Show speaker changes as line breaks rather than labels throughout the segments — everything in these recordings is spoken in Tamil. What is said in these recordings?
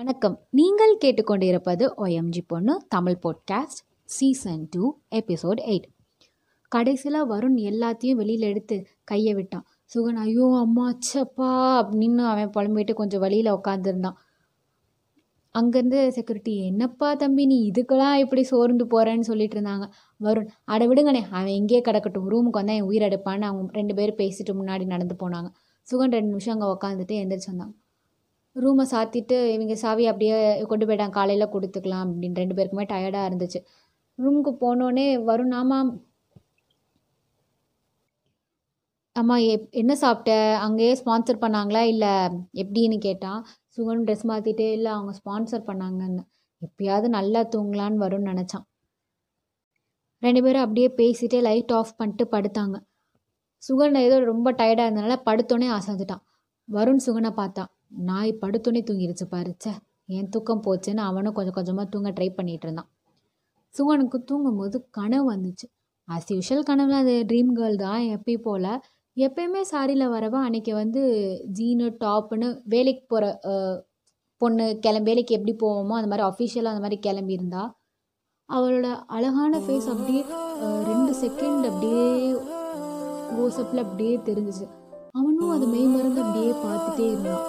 வணக்கம். நீங்கள் கேட்டுக்கொண்டிருப்பது ஒஎம்ஜி பொண்ணு Tamil podcast season two episode eight கடைசியில் வருண் எல்லாத்தையும் வெளியில் எடுத்து கையை விட்டான். சுகன் ஐயோ அம்மா அச்சப்பா அப்படின்னு அவன் புலம்பிட்டு கொஞ்சம் வழியில் உட்காந்துருந்தான் அங்கேருந்து செக்யூரிட்டி என்னப்பா தம்பி நீ இதுக்கெல்லாம் இப்படி சோர்ந்து போகிறேன்னு சொல்லிட்டு இருந்தாங்க. வருண் அட விடுங்கண்ணே அவன் எங்கேயே கிடக்கட்டும். ரூமுக்கு வந்தால் என் உயிர் எடுப்பான்னு அவங்க ரெண்டு பேரும் பேசிட்டு முன்னாடி நடந்து போனாங்க. சுகன் ரெண்டு நிமிஷம் அங்கே உட்காந்துட்டு எந்திரிச்சு வந்தாங்க ரூமை சாத்திட்டு இவங்க சாவி அப்படியே கொண்டு போயிட்டாங்க. காலையில் கொடுத்துக்கலாம் அப்படின்னு ரெண்டு பேருக்குமே டயர்டாக இருந்துச்சு. ரூமுக்கு போனோடனே வருண் ஆமாம் அம்மா எப் என்ன சாப்பிட்ட? அங்கேயே ஸ்பான்சர் பண்ணாங்களா? இல்லை எப்படின்னு கேட்டான் சுகன் ட்ரெஸ் மாற்றிட்டே இல்லை அவங்க ஸ்பான்சர் பண்ணாங்கன்னு. எப்பயாவது நல்லா தூங்கலான்னு வரும்னு நினச்சான். ரெண்டு பேரும் அப்படியே பேசிட்டே லைட் ஆஃப் பண்ணிட்டு படுத்தாங்க. சுகன் ஏதோ ரொம்ப டயர்டாக இருந்தனால படுத்தோன்னே அசந்துட்டான் வருண் சுகனை பார்த்தான் நாய் படுத்தோன்னே தூங்கிடுச்சு பாரு. ச்சே என் தூக்கம் போச்சுன்னு அவனும் கொஞ்சம் கொஞ்சமாக தூங்க ட்ரை பண்ணிகிட்டு இருந்தான். சுகனுக்கு தூங்கும்போது கனவு வந்துச்சு. ஆஸ் யூஷுவல் கனவுல அது ட்ரீம் கேர்ள் தான் எப்பயும் போல். எப்பயுமே சாரியில் வரவ அன்னைக்கு வந்து ஜீனு டாப்புன்னு வேலைக்கு போகிற பொண்ணு கிளம்பி வேலைக்கு எப்படி போவோமோ அந்த மாதிரி அஃபிஷியலாக அந்த மாதிரி கிளம்பியிருந்தா அவளோட அழகான ஃபேஸ் அப்படியே ரெண்டு செகண்ட் அப்படியே ஓசப்பில் அப்படியே தெரிஞ்சிச்சு. அவனும் அது மெய் மறந்து அப்படியே பார்த்துட்டே இருந்தான்.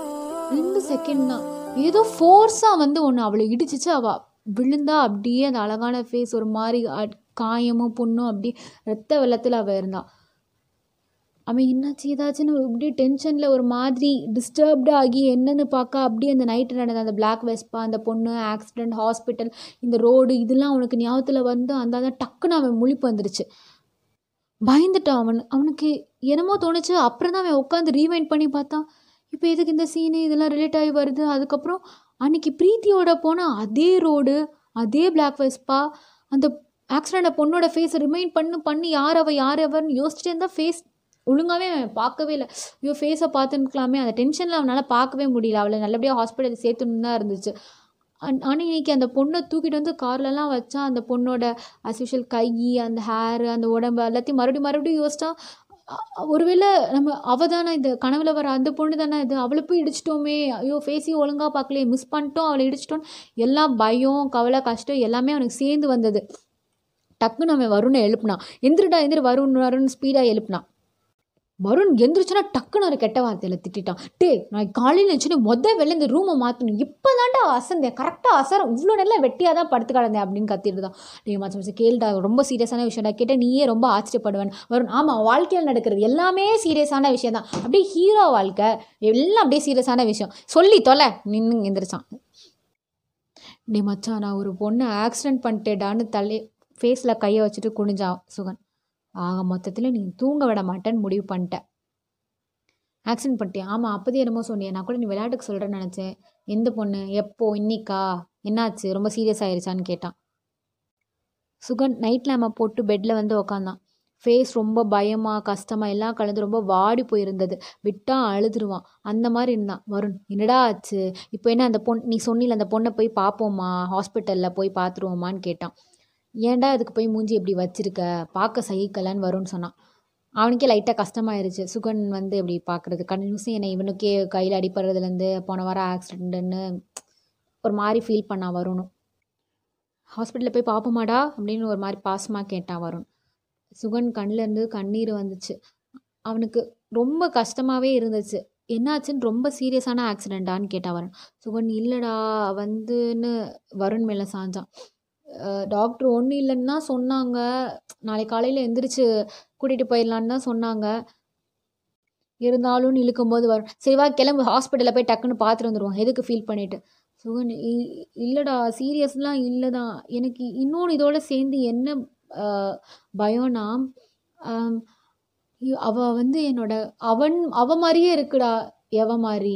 ரெண்டு செகண்ட் தான். ஏதோ ஃபோர்ஸாக வந்து ஒன்று அவளை இடிச்சிச்சு. அவள் விழுந்தா அப்படியே அந்த அழகான ஃபேஸ் ஒரு மாதிரி காயமும் புண்ணும் அப்படியே ரத்த வெள்ளத்தில் அவள் இருந்தாள் அவன் என்னாச்சு ஏதாச்சுன்னு அப்படியே டென்ஷனில் ஒரு மாதிரி டிஸ்டர்ப்டு ஆகி என்னன்னு பார்க்க அப்படியே அந்த நைட்டு நடந்த அந்த பிளாக் வெஸ்பா அந்த பொண்ணு ஆக்சிடெண்ட் ஹாஸ்பிட்டல் இந்த ரோடு இதெல்லாம் அவனுக்கு ஞாபகத்தில் வந்து அந்த அந்த டக்குன்னு அவன் முழிப்பு வந்துருச்சு. பயந்துட்டான் அவன். அவனுக்கு என்னமோ தோணுச்சு. அப்புறம் தான் அவன் உட்காந்து ரீவைண்ட் பண்ணி பார்த்தான். இப்போ எதுக்கு இந்த சீனு இதெல்லாம் ரிலேட் ஆகி வருது? அதுக்கப்புறம் அன்னைக்கு பிரீத்தியோட போனால் அதே ரோடு அதே பிளாக் வெஸ்பா அந்த ஆக்சிடெண்ட் பொண்ணோட ஃபேஸை ரிமைண்ட் பண்ணு பண்ணி யார் அவள் யார் அவர்னு யோசிச்சுட்டே இருந்தால் ஃபேஸ் ஒழுங்காகவே பார்க்கவே இல்லை. ஐயோ ஃபேஸை பார்த்துருக்கலாமே அந்த டென்ஷனில் அவனால் பார்க்கவே முடியல. அவளை நல்லபடியாக ஹாஸ்பிட்டல் சேர்த்துன்னு தான் இருந்துச்சு. ஆனால் இன்னைக்கு அந்த பொண்ணை தூக்கிட்டு வந்து கார்லலாம் வச்சா அந்த பொண்ணோட அஸ்யூஷுவல் கை அந்த ஹேர் அந்த உடம்பு எல்லாத்தையும் மறுபடியும் மறுபடியும் யோசிச்சா ஒருவேளை நம்ம அவ தானே இந்த கனவுல வர அந்த பொண்ணு தானே இது? அவளை போய் இடிச்சிட்டோமே. ஐயோ ஃபேஸையும் ஒழுங்காக பார்க்கலையே. மிஸ் பண்ணிட்டோம் அவளை இடிச்சிட்டோம். எல்லாம் பயம் கவலை கஷ்டம் எல்லாமே அவனுக்கு சேர்ந்து வந்தது. டக்குன்னு அவன் வருணை எழுப்புனான். எந்திரிடா எந்திரி வருண் வருண் ஸ்பீடாக எழுப்புனான். வருண் எந்திரிச்சுன்னா டக்குன்னு ஒரு கெட்ட வார்த்தையில் திட்டிட்டான். டே நான் காலையில் நினச்சுன்னு மொதல் வெளில இந்த ரூமை மாற்றணும் இப்போ தாண்டா அசந்தேன். கரெக்டாக அசரம் இவ்வளோ நல்லா வெட்டியாக தான் படுத்து கிடந்தேன் அப்படின்னு கத்திட்டு தான் டே மச்சம் மச்சம் கேள்டா. ரொம்ப சீரியஸான விஷயம்டா. கேட்டால் நீயே ரொம்ப ஆச்சரியப்படுவேன். வருண் ஆமாம் வாழ்க்கையில் நடக்கிறது எல்லாமே சீரியஸான விஷயம் தான் அப்படியே ஹீரோ வாழ்க்கை. எல்லாம் அப்படியே சீரியஸான விஷயம். சொல்லி தொலை. நின்று எந்திரிச்சான். டே மச்சான் நான் ஒரு பொண்ணை ஆக்சிடென்ட் பண்ணிட்டேடான்னு தலை ஃபேஸில் கையை வச்சுட்டு குனிஞ்சான் சுகன். ஆக மொத்தத்தில் நீ தூங்க விட மாட்டேன்னு முடிவு பண்ணிட்டேன் ஆக்சிடென்ட் பண்ணிட்டேன் ஆமாம் அப்போதே என்னமோ சொன்னியே. நான் கூட நீ விளையாட்டுக்கு சொல்கிறேன்னு நினச்சேன். எந்த பொண்ணு? எப்போ? இன்னிக்கா? என்னாச்சு? ரொம்ப சீரியஸ் ஆயிருச்சான்னு கேட்டான். சுகன் நைட் லேமை போட்டு பெட்டில் வந்து உக்காந்தான். ஃபேஸ் ரொம்ப பயமாக கஷ்டமாக எல்லாம் கலந்து ரொம்ப வாடி போயிருந்தது. விட்டா அழுதுருவான். அந்த மாதிரி இருந்தான். வருண் என்னடா ஆச்சு? இப்போ என்ன அந்த பொண் நீ சொன்னில அந்த பொண்ணை போய் பார்ப்போமா? ஹாஸ்பிட்டலில் போய் பார்த்துருவோமான்னு கேட்டான். ஏன்டா அதுக்கு போய் மூஞ்சி இப்படி வச்சுருக்க? பார்க்க சகிக்கலன்னு வரும்னு சொன்னான். அவனுக்கே லைட்டாக கஷ்டமாயிருச்சு. சுகன் வந்து இப்படி பார்க்குறது. கண்டினியூஸும் என்னை இவனுக்கே கையில் அடிப்படுறதுலேருந்து போன வாரம் ஆக்சிடென்ட்டுன்னு ஒரு மாதிரி ஃபீல் பண்ணா வருணும். ஹாஸ்பிட்டலில் போய் பார்ப்போமாடா? அப்படின்னு ஒரு மாதிரி பாசமாக கேட்டான் வருண். சுகன் கண்ணிலேருந்து கண்ணீர் வந்துச்சு. அவனுக்கு ரொம்ப கஷ்டமாகவே இருந்துச்சு. என்னாச்சுன்னு ரொம்ப சீரியஸான ஆக்சிடெண்ட்டான்னு கேட்டான் வருண். சுகன் இல்லைடா வந்துன்னு வருண் மேலே சாஞ்சான். டாக்டர் ஒன்றும் இல்லைன்னு தான் சொன்னாங்க. நாளைக்கு காலையில் எந்திரிச்சு கூட்டிகிட்டு போயிடலான்னு தான் சொன்னாங்க. இருந்தாலும் இழுக்கும்போது வரும். சரி வா கிளம்பு. ஹாஸ்பிட்டலில் போய் டக்குன்னு பார்த்துட்டு வந்துடுவோம் எதுக்கு ஃபீல் பண்ணிவிட்டு சுகன் இ- இல்லைடா சீரியஸ்லாம் இல்லை தான் எனக்கு இன்னொன்று இதோட சேர்ந்து என்ன பயம்னா அவள் அவ வந்து என்னோட அவன் அவ மாதிரியே இருக்குடா எவ மாதிரி.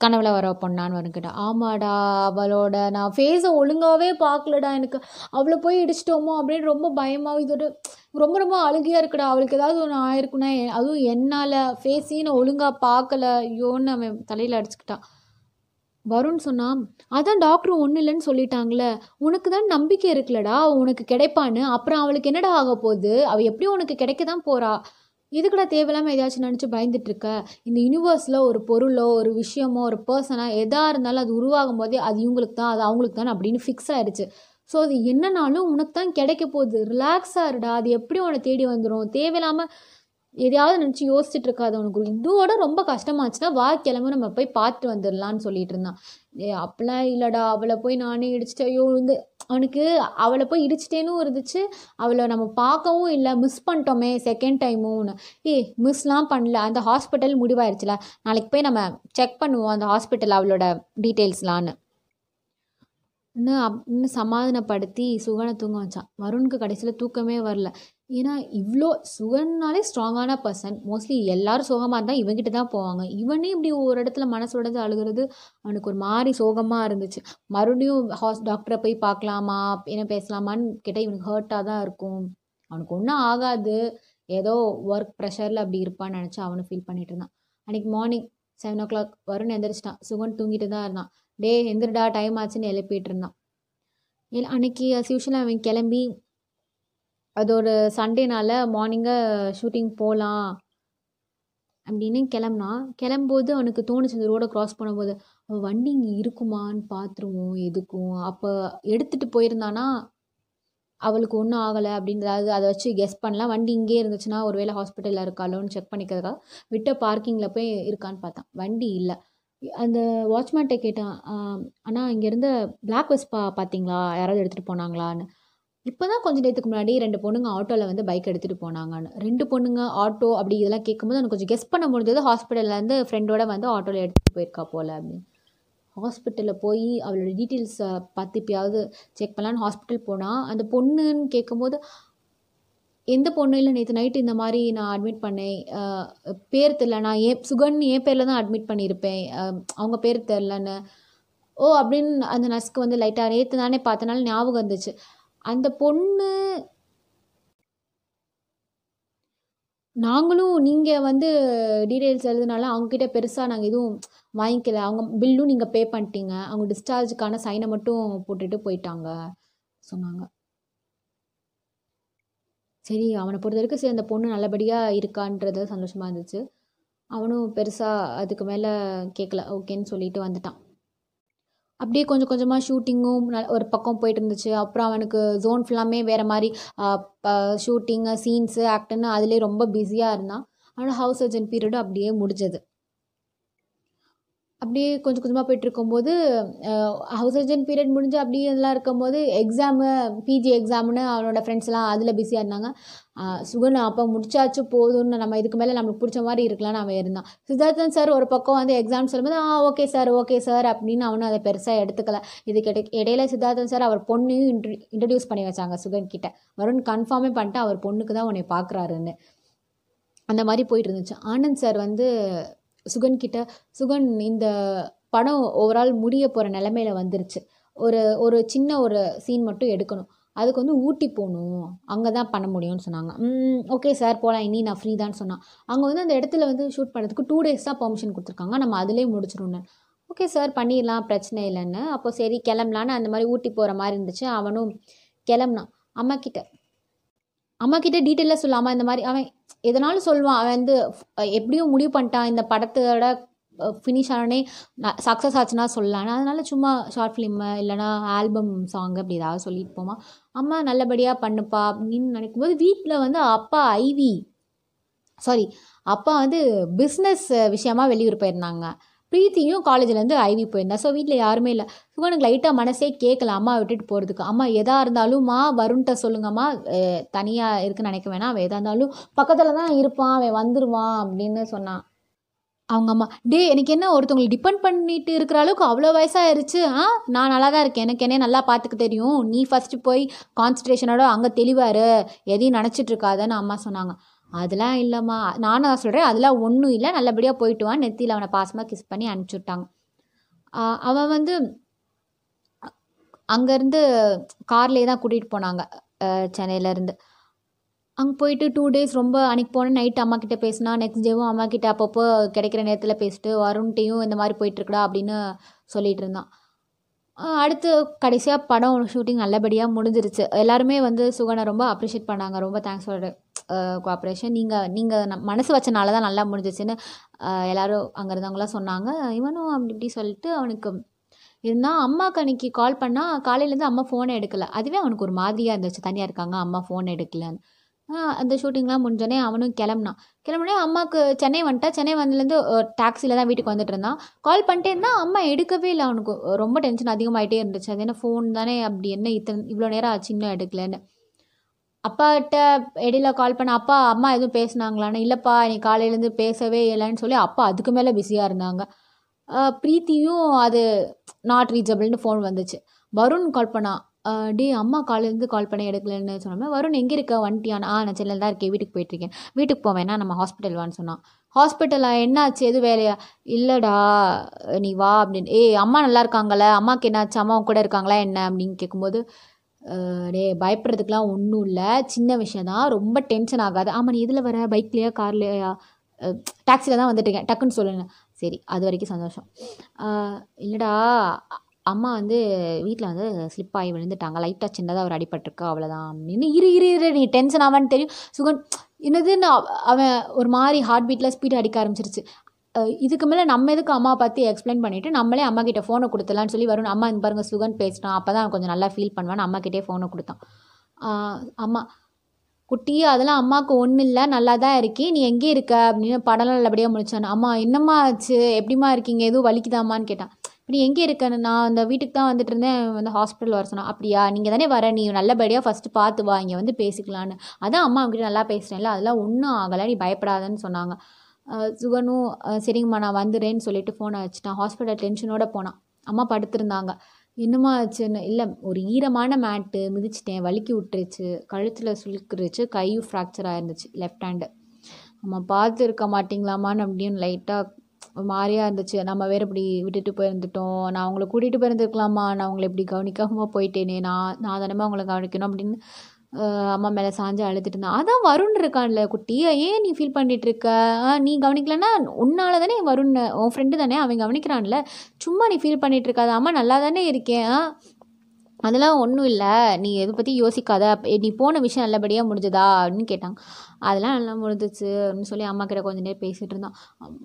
கனவுல வர பொண்ணான்னு வருங்கிட்ட ஆமாடா அவளோட நான் ஃபேஸை ஒழுங்காகவே பார்க்கலடா எனக்கு. அவளை போய் இடிச்சிட்டோமோ அப்படின்னு ரொம்ப பயமாக இதோட ரொம்ப ரொம்ப அழுகையாக இருக்குடா. அவளுக்கு ஏதாவது ஒன்று ஆயிருக்குன்னா அதுவும் என்னால் ஃபேஸையும் நான் ஒழுங்காக பார்க்கல ஐயோன்னு அவன் தலையில் அடிச்சுக்கிட்டான். வருண் சொன்னான் அதான் டாக்டர் ஒன்றும் இல்லைன்னு சொல்லிட்டாங்களே. உனக்கு தான் நம்பிக்கை இருக்குல்லடா. உனக்கு கிடைப்பான்னு. அப்புறம் அவளுக்கு என்னடா ஆக போகுது? அவள் எப்படியும் உனக்கு கிடைக்க தான் போகிறா எதுக்குடா தேவையில்லாமல் ஏதாச்சும் நினச்சி பயந்துட்டு இருக்க இந்த யூனிவர்ஸில் ஒரு பொருளோ ஒரு விஷயமோ ஒரு பர்சனாக எதாக இருந்தாலும் அது உருவாகும் போதே அது இவங்களுக்கு தான் அது அவங்களுக்கு தான் அப்படின்னு ஃபிக்ஸ் ஆயிடுச்சு. ஸோ அது என்னனாலும் உனக்கு தான் கிடைக்க போகுது. ரிலாக்ஸாக இருடா. அது எப்படி உன்னை தேடி வந்துடும் தேவையில்லாமல் எதையாவது நினச்சி யோசிச்சுட்டு இருக்காது உனக்கு இதோட ரொம்ப கஷ்டமாச்சுன்னா வா கிளம்பு நம்ம போய் பார்த்து வந்துடலான்னு சொல்லிட்டு இருந்தான். ஏ அப்பெல்லாம் இல்லைடா. அவளை போய் நானே இடிச்சிட்டு ஐயோ வந்து அவனுக்கு அவளை போய் இடிச்சிட்டேனும் இருந்துச்சு. அவளை நம்ம பார்க்கவும் இல்லை. மிஸ் பண்ணிட்டோமே செகண்ட் டைமும்னு ஏய் மிஸ்லாம் பண்ணல. அந்த ஹாஸ்பிட்டல் முடிவாயிருச்சுல. நாளைக்கு போய் நம்ம செக் பண்ணுவோம் அந்த ஹாஸ்பிட்டல் அவளோட டீட்டெயில்ஸ்லான்னு இன்னும் அப் இன்னும் சமாதானப்படுத்தி சுகனை தூங்க வச்சான். வருணுக்கு கடைசியில் தூக்கமே வரல. ஏன்னா இவ்வளோ சுகன்னாலே ஸ்ட்ராங்கான பர்சன் மோஸ்ட்லி எல்லாரும் சோகமாக இருந்தால் இவங்ககிட்ட தான் போவாங்க. இவனே இப்படி ஒரு இடத்துல மனசு உடஞ்சு அழுகிறது அவனுக்கு ஒரு மாதிரி சோகமாக இருந்துச்சு. மறுபடியும் ஹாஸ் டாக்டரை போய் பார்க்கலாமா? என்ன பேசலாமான்னு கேட்டால் இவனுக்கு ஹர்ட்டாக தான் இருக்கும். அவனுக்கு ஒன்றும் ஆகாது. ஏதோ ஒர்க் ப்ரெஷரில் அப்படி இருப்பான்னு நினச்சி அவனை ஃபீல் பண்ணிட்டு இருந்தான். அன்றைக்கி மார்னிங் செவன் ஓ கிளாக் வரும்னு எந்திரிச்சிட்டான். சுகன் தூங்கிட்டு தான் இருந்தான். டே எந்திரடா டைம் ஆச்சுன்னு எழுப்பிட்டு இருந்தான். எல் அன்னைக்கு அஸ் usual அவன் கிளம்பி அது ஒரு சண்டேனால மார்னிங்காக ஷூட்டிங் போகலாம் அப்படின்னு கிளம்புனான் கிளம்பும்போது அவனுக்கு தோணுச்சு இந்த ரோடை க்ராஸ் பண்ணும்போது அவன் வண்டி இங்கே இருக்குமான்னு பார்த்துருவோம் எதுக்கும்? அப்போ எடுத்துகிட்டு போயிருந்தானா அவளுக்கு ஒன்றும் ஆகலை அப்படின்றதாவது அதை வச்சு கெஸ் பண்ணலாம். வண்டி இங்கே இருந்துச்சுன்னா ஒருவேளை ஹாஸ்பிட்டலில் இருக்காளோன்னு செக் பண்ணிக்கிறதுக்காக விட்ட பார்க்கிங்கில் போய் இருக்கான்னு பார்த்தான். வண்டி இல்லை. அந்த வாட்ச்மேன்கிட்ட கேட்டான் ஆனால் இங்கேருந்து பிளாக் வெஸ்பா பார்த்தீங்களா யாராவது எடுத்துகிட்டு போனாங்களான்னு. இப்போ தான் கொஞ்சம் நேரத்துக்கு முன்னாடி ரெண்டு பொண்ணுங்க ஆட்டோவில் வந்து பைக் எடுத்துகிட்டு போனாங்கன்னு. ரெண்டு பொண்ணுங்க ஆட்டோ அப்படி இதெல்லாம் கேட்கும்போது எனக்கு கொஞ்சம் கெஸ் பண்ண முடிஞ்சது ஹாஸ்பிட்டல்லேருந்து ஃப்ரெண்டோட வந்து ஆட்டோவில் எடுத்துகிட்டு போயிருக்கா போல் அப்படின்னு. ஹாஸ்பிட்டலில் போய் அவளோட டீட்டெயில்ஸை பார்த்து இப்பயாவது செக் பண்ணலான்னு ஹாஸ்பிட்டல் போனால் அந்த பொண்ணுன்னு கேட்கும்போது எந்த பொண்ணு? இல்லை நேற்று நைட்டு இந்த மாதிரி நான் அட்மிட் பண்ணேன். பேர் தெரில நான் ஏன் சுகன் என் பேரில் தான் அட்மிட் பண்ணியிருப்பேன். அவங்க பேர் தெரிலன்னு ஓ அப்படின்னு அந்த நர்ஸ்க்கு வந்து லைட்டாக நேற்று தானே பார்த்தனால ஞாபகம் இருந்துச்சு அந்த பொண்ணு நாங்களும் நீங்கள் வந்து டீட்டெயில்ஸ் எழுதுனால அவங்கக்கிட்ட பெருசாக நாங்கள் எதுவும் வாங்கிக்கல. அவங்க பில்லும் நீங்கள் பே பண்ணிட்டீங்க. அவங்க டிஸ்சார்ஜுக்கான சைனை மட்டும் போட்டுட்டு போயிட்டாங்க சொன்னாங்க. சரி அவனை பொறுத்த வரைக்கும் சரி அந்த பொண்ணு நல்லபடியாக இருக்கான்றது சந்தோஷமாக இருந்துச்சு. அவனும் பெருசாக அதுக்கு மேலே கேட்கல ஓகேன்னு சொல்லிட்டு வந்துட்டான். அப்படியே கொஞ்சம் கொஞ்சமாக ஷூட்டிங்கும் ஒரு பக்கம் போயிட்டு இருந்துச்சு. அப்புறம் அவனுக்கு ஜோன் ஃபுல்லாமே வேறு மாதிரி ஷூட்டிங்கு சீன்ஸு ஆக்டர்னு அதிலே ரொம்ப பிஸியாக இருந்தான். ஆனால் ஹவுஸ் சர்ஜன் பீரியடும் அப்படியே முடிஞ்சது. அப்படியே கொஞ்சம் கொஞ்சமாக போயிட்டுருக்கும்போது ஹவுஸ் சர்ஜன் பீரியட் முடிஞ்சு அப்படியே எல்லாம் இருக்கும்போது எக்ஸாமு பிஜி எக்ஸாம்னு அவனோட ஃப்ரெண்ட்ஸ்லாம் அதில் பிஸியாக இருந்தாங்க. சுகன் அப்போ முடிச்சாச்சு போதும்னு நம்ம இதுக்கு மேலே நம்மளுக்கு பிடிச்ச மாதிரி இருக்கலாம்னு அவன் இருந்தான். சித்தார்த்தன் சார் ஒரு பக்கம் வந்து எக்ஸாம் சொல்லும்போது ஆ ஓகே சார் ஓகே சார் அப்படின்னு அவனும் அதை பெருசாக எடுத்துக்கல. இதுக்கு இடையில சித்தார்த்தன் சார் அவர் பொண்ணையும் இன்ட்ரி இன்ட்ரடியூஸ் பண்ணி வச்சாங்க சுகன் கிட்ட. வருண் கன்ஃபார்மே பண்ணிட்டு அவர் பொண்ணுக்கு தான் உன்னை பார்க்குறாருன்னு அந்த மாதிரி போயிட்டு இருந்துச்சு. ஆனந்த் சார் வந்து சுகன் கிட்ட சுகன் இந்த படம் ஓவரால் முடிய போகிற நிலமையில வந்துருச்சு. ஒரு ஒரு சின்ன ஒரு சீன் மட்டும் எடுக்கணும். அதுக்கு வந்து ஊட்டி போகணும். அங்கே தான் பண்ண முடியும்னு சொன்னாங்க. ஓகே சார் போகலாம் இனி நான் ஃப்ரீ தான் சொன்னான். அங்கே வந்து அந்த இடத்துல வந்து ஷூட் பண்ணுறதுக்கு டூ டேஸ் தான் பெர்மிஷன் கொடுத்துருக்காங்க. நம்ம அதிலே முடிச்சிடணும்னு. ஓகே சார் பண்ணிடலாம். பிரச்சனை இல்லைன்னு. அப்போ சரி கிளம்பலான்னு அந்த மாதிரி ஊட்டி போகிற மாதிரி இருந்துச்சு. அவனும் கிளம்புனான். அம்மா கிட்ட அம்மா கிட்ட டீட்டெயிலாக சொல்லாமல் இந்த மாதிரி அவன் எதனாலும் சொல்லுவான். அவன் வந்து எப்படியும் முடிவு பண்ணிட்டான். இந்த படத்தோட ஃபினிஷ் ஆனே சக்ஸஸ் ஆச்சுன்னா சொல்லலாம் அதனால சும்மா ஷார்ட் ஃபிலிம்மு இல்லைனா ஆல்பம் சாங் அப்படி ஏதாவது சொல்லிட்டு போமா. அம்மா நல்லபடியாக பண்ணுப்பா அப்படின்னு நினைக்கும்போது வீட்டில் வந்து அப்பா ஐவி சாரி அப்பா வந்து பிஸ்னஸ் விஷயமா வெளியூர் போயிருந்தாங்க. பிரீத்தியும் காலேஜ்லேருந்து ஐவி போயிருந்தா. ஸோ வீட்டில் யாருமே இல்லை. சிவனுக்கு லைட்டாக மனசே கேட்கல அம்மா விட்டுட்டு போகிறதுக்கு அம்மா எதாக இருந்தாலும்மா வருண்கிட்ட சொல்லுங்கம்மா. தனியாக இருக்குன்னு நினைக்க வேணாம். அவன் எதாக இருந்தாலும் பக்கத்தில் தான் இருப்பான். அவன் வந்துடுவான் அப்படின்னு சொன்னான். அவங்க அம்மா டே எனக்கு என்ன? ஒருத்தவங்களை டிபெண்ட் பண்ணிட்டு இருக்கிற அளவுக்கு அவ்வளோ வயசாகிருச்சு ஆ நான் நல்லா தான் இருக்கேன். எனக்கு என்ன நல்லா பார்த்துக்க தெரியும். நீ ஃபஸ்ட்டு போய் கான்சன்ட்ரேஷனோட அங்கே தெளிவாரு எதையும் நினச்சிட்டு இருக்காதன்னு அம்மா சொன்னாங்க. அதெல்லாம் இல்லைம்மா. நானும் அதை சொல்கிறேன் அதெல்லாம் ஒன்றும் இல்லை. நல்லபடியாக போயிட்டு வான் நெத்தியில் அவனை பாசமாக கிஸ் பண்ணி அனுப்பிச்சுட்டாங்க. அவன் வந்து அங்கேருந்து கார்லேயே தான் கூட்டிகிட்டு போனாங்க. சென்னையிலேருந்து அங்கே போயிட்டு டூ டேஸ் ரொம்ப அன்றைக்கி போனேன் நைட் அம்மா கிட்டே பேசினா நெக்ஸ்ட் டேவும் அம்மா கிட்டே அப்பப்போ கிடைக்கிற நேரத்தில் பேசிட்டு வருண்ட்டையும் இந்த மாதிரி போயிட்டுருக்குடா அப்படின்னு சொல்லிகிட்டு இருந்தான். அடுத்து கடைசியாக படம் ஷூட்டிங் நல்லபடியாக முடிஞ்சிருச்சு. எல்லாருமே வந்து சுகனை ரொம்ப அப்ரிஷியேட் பண்ணாங்க. ரொம்ப தேங்க்ஸ் ஃபார் கோஆப்ரேஷன் நீங்கள் நீங்கள் நம் மனசு வச்சனால தான் நல்லா முடிஞ்சிச்சுன்னு எல்லோரும் அங்கே இருந்தவங்களாம் சொன்னாங்க. இவனும் அப்படி இப்படி சொல்லிட்டு அவனுக்கு இருந்தால் அம்மாவுக்கு அன்றைக்கி கால் பண்ணால் காலையிலேருந்து அம்மா ஃபோனை எடுக்கலை. அதுவே அவனுக்கு ஒரு மாதிரியாக இருந்துச்சு. தனியாக இருக்காங்க அம்மா ஃபோன் எடுக்கலன்னு. அந்த ஷூட்டிங்லாம் முடிஞ்சோடனே அவனும் கிளம்புனான். கிளம்புனே அம்மாவுக்கு சென்னை வந்துட்டா சென்னை வந்ததுலேருந்து டாக்ஸியில் தான் வீட்டுக்கு வந்துட்டு இருந்தான். கால் பண்ணிட்டே இருந்தால் அம்மா எடுக்கவே இல்லை அவனுக்கு. ரொம்ப டென்ஷன் அதிகமாகிட்டே இருந்துச்சு. அது என்ன ஃபோன் தானே அப்படி என்ன இத்தனை இவ்வளோ நேரம் ஆச்சு இன்னும் எடுக்கலன்னு. அப்பாட்ட இடையில கால் பண்ண அப்பா அம்மா எதுவும் பேசினாங்களான்னு? இல்லைப்பா நீ காலையிலேருந்து பேசவே இல்லைன்னு சொல்லி அப்பா அதுக்கு மேலே பிஸியாக இருந்தாங்க. ப்ரீத்தியும் அது நாட் ரீச்சபிள்னு ஃபோன் வந்துச்சு. வருண் கால் பண்ணான். டே அம்மா காலேருந்து கால் பண்ணி எடுக்கலன்னு சொன்னோமே வருண் எங்கே இருக்க? வந்துட்டியான் ஆ நான் சென்னையில் தான் இருக்கேன். வீட்டுக்கு போயிட்டுருக்கேன். வீட்டுக்கு போவேன்னா நம்ம ஹாஸ்பிட்டல் வான்னு சொன்னான். ஹாஸ்பிட்டலா? என்னாச்சு? எது வேலையா? இல்லைடா நீ வா அப்படின்னு. ஏய் அம்மா நல்லா இருக்காங்களே அம்மாவுக்கு என்னாச்சு? அம்மா கூட இருக்காங்களா? என்ன? அப்படின்னு கேட்கும்போது டே டேய் பயப்படுறதுக்குலாம் ஒன்றும் இல்லை. சின்ன விஷயம் தான். ரொம்ப டென்ஷன் ஆகாது. ஆமாம் நீ இதில் வர? பைக்லையா? கார்லையா? டாக்ஸியில் தான் வந்துட்டு இருக்கேன் டக்குன்னு சொல்லுங்க சரி அது வரைக்கும் சந்தோஷம். இல்லைடா அம்மா வந்து வீட்டில் வந்து ஸ்லிப் ஆகி விழுந்துட்டாங்க. லைட்டாக சின்னதாக ஒரு அடிபட்டிருக்கு. அவ்வளோதான் அப்படின்னு இரு இரு இரு நீ டென்ஷன் ஆவான்னு தெரியும். சுகன் என்னதுன்னு அவன் ஒரு மாதிரி ஹார்ட் பீட்டில் ஸ்பீட் அடிக்க ஆரம்பிச்சிருச்சு. இதுக்கு மேலே நம்ம எதுக்கு அம்மா பற்றி எக்ஸ்பிளைன் பண்ணிவிட்டு நம்மளே அம்மா கிட்டே ஃபோனை கொடுத்துலான்னு சொல்லி வரும் அம்மா இந்த பாருங்கள் சுகன் பேசிட்டான். அப்போ தான் கொஞ்சம் நல்லா ஃபீல் பண்ணுவான் அம்மா கிட்டே ஃபோனை கொடுத்தான். அம்மா குட்டி அதெல்லாம் அம்மாவுக்கு ஒன்றும் இல்லை. நல்லா தான் இருக்கி. நீ எங்கே இருக்க? அப்படின்னு படம்லாம் நல்லபடியாக முடிச்சான். அம்மா என்னம்மா ஆச்சு? எப்படிம்மா இருக்கீங்க? எதுவும் வலிக்குதாமான்னு கேட்டான். இப்போ நீ எங்கே இருக்கன்னு நான் அந்த வீட்டுக்கு தான் வந்துட்டு இருந்தேன். வந்து ஹாஸ்பிட்டல் வர சொன்னா அப்படியா? நீங்கள் தானே வர. நீ நல்லபடியாக ஃபஸ்ட்டு பார்த்து வா. இங்கே வந்து பேசிக்கலான்னு அதான் அம்மா அவங்ககிட்ட நல்லா பேசுகிறேன்ல அதெல்லாம் ஒன்றும் ஆகலை. நீ பயப்படாதன்னு சொன்னாங்க. சுகனும் சரிங்கம்மா. நான் வந்துடுறேன்னு சொல்லிட்டு ஃபோனை வச்சுட்டான். ஹாஸ்பிட்டல் டென்ஷனோட போனான். அம்மா படுத்திருந்தாங்க. என்னம்மா ஆச்சுன்னு? இல்லை ஒரு ஈரமான மேட்டு மிதிச்சிட்டேன். வலிக்கி விட்டுருச்சு. கழுத்தில் சுழுக்கிருச்சு கையும் ஃப்ராக்சர் ஆயிருந்துச்சு. லெஃப்ட் ஹேண்டு நம்ம பார்த்து இருக்க மாட்டிங்களாமான்னு அப்படின்னு லைட்டாக ஒரு இருந்துச்சு. நம்ம வேறு இப்படி விட்டுட்டு போயிருந்துட்டோம். நான் அவங்கள கூட்டிகிட்டு போயிருந்துருக்கலாமா? நான் அவங்கள இப்படி கவனிக்காமல் போயிட்டேனே. நான் நான் தானே அவங்கள கவனிக்கணும் அப்படின்னு அம்மா மேலே சாஞ்சு அழுதுட்டு இருந்தான் அதான் வருண் இருக்கான்ல குட்டி. ஏன் நீ ஃபீல் பண்ணிட்டு இருக்க? ஆ, நீ கவனிக்கலன்னா உன்னால தானே வருண் உன் ஃப்ரெண்டு தானே அவன் கவனிக்கிறான்ல. சும்மா நீ ஃபீல் பண்ணிட்டு இருக்காத. அம்மா நல்லா தானே இருக்கேன். ஆ? அதெல்லாம் ஒன்றும் இல்லை. நீ எதை பற்றி யோசிக்காத. நீ போன விஷயம் நல்லபடியாக முடிஞ்சதா அப்படின்னு கேட்டாங்க. அதெல்லாம் நல்லா முடிஞ்சிச்சு அப்படின்னு சொல்லி அம்மா கிட்ட கொஞ்ச நேரம் பேசிகிட்டு இருந்தான்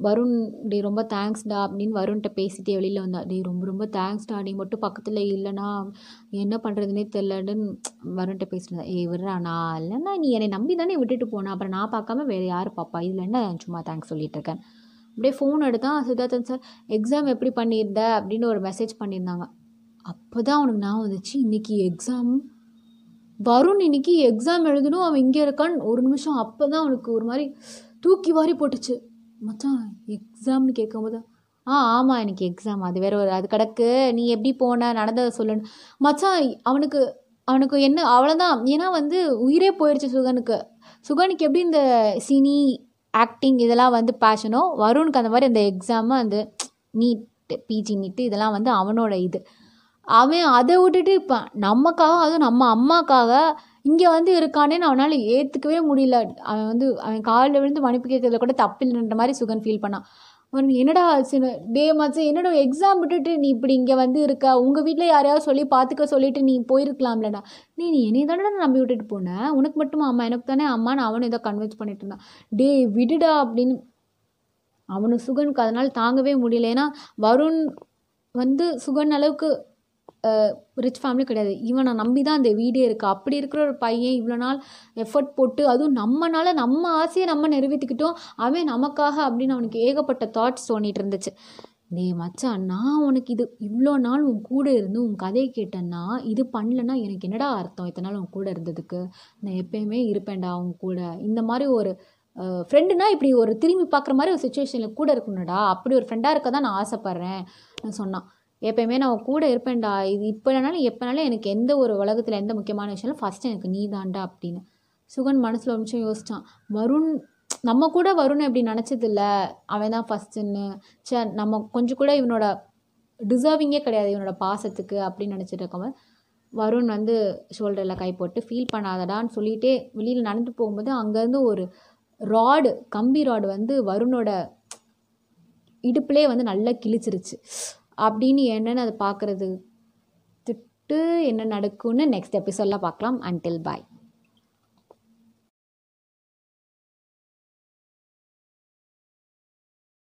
வருண் டே ரொம்ப தேங்க்ஸ்டா அப்படின்னு வருண்கிட்ட பேசிட்டே வெளியில் வந்தா. டேய் ரொம்ப ரொம்ப தேங்க்ஸ்டா நீ மட்டும் பக்கத்தில் இல்லைனா என்ன பண்ணுறதுனே தெரிலன்னு வருண்கிட்ட பேசிட்டு இருந்தா. ஏய் விட்றா நான் இல்லைன்னா நீ என்னை நம்பி தானே விட்டுட்டு போனேன் அப்புறம் நான் பார்க்காம வேறு யார் பாப்பா? இதில் என்ன சும்மா தேங்க்ஸ் சொல்லிட்டு இருக்கேன் அப்படியே ஃபோன் எடுத்தான் சித்தார்த்தன் சார் எக்ஸாம் எப்படி பண்ணியிருந்த? அப்படின்னு ஒரு மெசேஜ் பண்ணியிருந்தாங்க. அப்போ தான் அவனுக்கு ஞாபகம் வந்துச்சு இன்றைக்கி எக்ஸாம் வருண் இன்னைக்கு எக்ஸாம் எழுதணும் அவன் இங்கே இருக்கான்னு ஒரு நிமிஷம் அப்போ தான் அவனுக்கு ஒரு மாதிரி தூக்கி வாரி போட்டுச்சு. மச்சான் எக்ஸாம்னு கேட்கும்போது ஆ ஆமாம் எனக்கு எக்ஸாம் அது வேற ஒரு அது கிடக்கு. நீ எப்படி போன? நடந்ததை சொல்லணும் மச்சான் அவனுக்கு அவனுக்கு என்ன அவ்வளோதான் ஏன்னா வந்து உயிரே போயிடுச்சு சுகனுக்கு. சுகனுக்கு எப்படி இந்த சினி ஆக்டிங் இதெல்லாம் வந்து பேஷனோ வருணுக்கு அந்த மாதிரி அந்த எக்ஸாமு அந்த நீட் பிஜி நீட்டு இதெல்லாம் வந்து அவனோட இது. அவன் அதை விட்டுட்டு இப்போ நமக்காக அதுவும் நம்ம அம்மாக்காக இங்கே வந்து இருக்கானேன்னு அவனால் ஏற்றுக்கவே முடியல. அவன் வந்து அவன் காலில் விழுந்து மன்னிப்பு கேட்கறதுல கூட தப்பில்லைன்ற மாதிரி சுகன் ஃபீல் பண்ணான். அவன் என்னடா ஆச்சுன்னு டே மச்சான் என்னடா எக்ஸாம் விட்டுட்டு நீ இப்படி இங்கே வந்து இருக்க? உங்கள் வீட்டில் யாரையாவது சொல்லி பார்த்துக்க சொல்லிட்டு நீ போயிருக்கலாம்லடா. நீ நீ என்னை தானே நம்பி விட்டுட்டு போனேன் உனக்கு மட்டும் அம்மா? எனக்கு தானே அம்மான்னு அவனை ஏதோ கன்வின்ஸ் பண்ணிட்டு இருந்தான். டே விடுடா அப்படின்னு அவனுக்கு சுகனுக்கு அதனால் தாங்கவே முடியல. ஏன்னா வருண் வந்து சுகன் அளவுக்கு ரிச் ஃபேமிலி கிடையாது. இவனை நம்பி தான் அந்த வீடே இருக்குது அப்படி இருக்கிற ஒரு பையன் இவ்வளோ நாள் எஃபர்ட் போட்டு அதுவும் நம்மனால நம்ம ஆசையை நம்ம நிறைவேற்றிக்கிட்டோம் அவன் நமக்காக அப்படின்னு அவனுக்கு ஏகப்பட்ட தாட்ஸ் தோணிட்டு இருந்துச்சு. டே மச்சான் நான் உனக்கு இது இவ்வளோ நாள் உன் கூட இருந்து உன் கதையை கேட்டேன்னா இது பண்ணலன்னா எனக்கு என்னடா அர்த்தம்? இத்தனை நாள் உன் கூட இருந்ததுக்கு. நான் எப்பயுமே இருப்பேன்டா உன் கூட. இந்த மாதிரி ஒரு ஃப்ரெண்டுனா இப்படி ஒரு திரும்பி பார்க்குற மாதிரி ஒரு சுச்சுவேஷனில் கூட இருக்கணும்டா. அப்படி ஒரு ஃப்ரெண்டாக இருக்க தான் நான் ஆசைப்பட்றேன் நான் சொன்னான். எப்பயுமே நான் உன் கூட இருப்பேன்டா. இது இப்போ இல்லைனாலும் எப்போனாலும் எனக்கு எந்த ஒரு உலகத்தில் எந்த முக்கியமான விஷயம் ஃபஸ்ட்டு எனக்கு நீ தான்டா அப்படின்னு. சுகன் மனசில் ஒரு நிமிஷம் யோசிச்சான். வருண் நம்ம கூட வருண் அப்படி நினச்சதில்ல. அவன் தான் ஃபஸ்ட்டுன்னு சே நம்ம கொஞ்சம் கூட இவனோட டிசர்விங்கே கிடையாது. இவனோட பாசத்துக்கு அப்படின்னு நினச்சிட்டு இருக்கவன் வருண் வந்து ஷோல்டரில் கை போட்டு ஃபீல் பண்ணாதடான்னு சொல்லிகிட்டே வெளியில் நடந்து போகும்போது அங்கேருந்து ஒரு ராடு கம்பி ராடு வந்து வருணோட இடுப்புலே வந்து நல்லா கிழிச்சிருச்சு. அப்படின்னு என்னென்னு அதை பார்க்குறது திட்டு என்ன நடக்கும்னு நெக்ஸ்ட் எபிசோடில் பார்க்கலாம். அன்டில் பாய்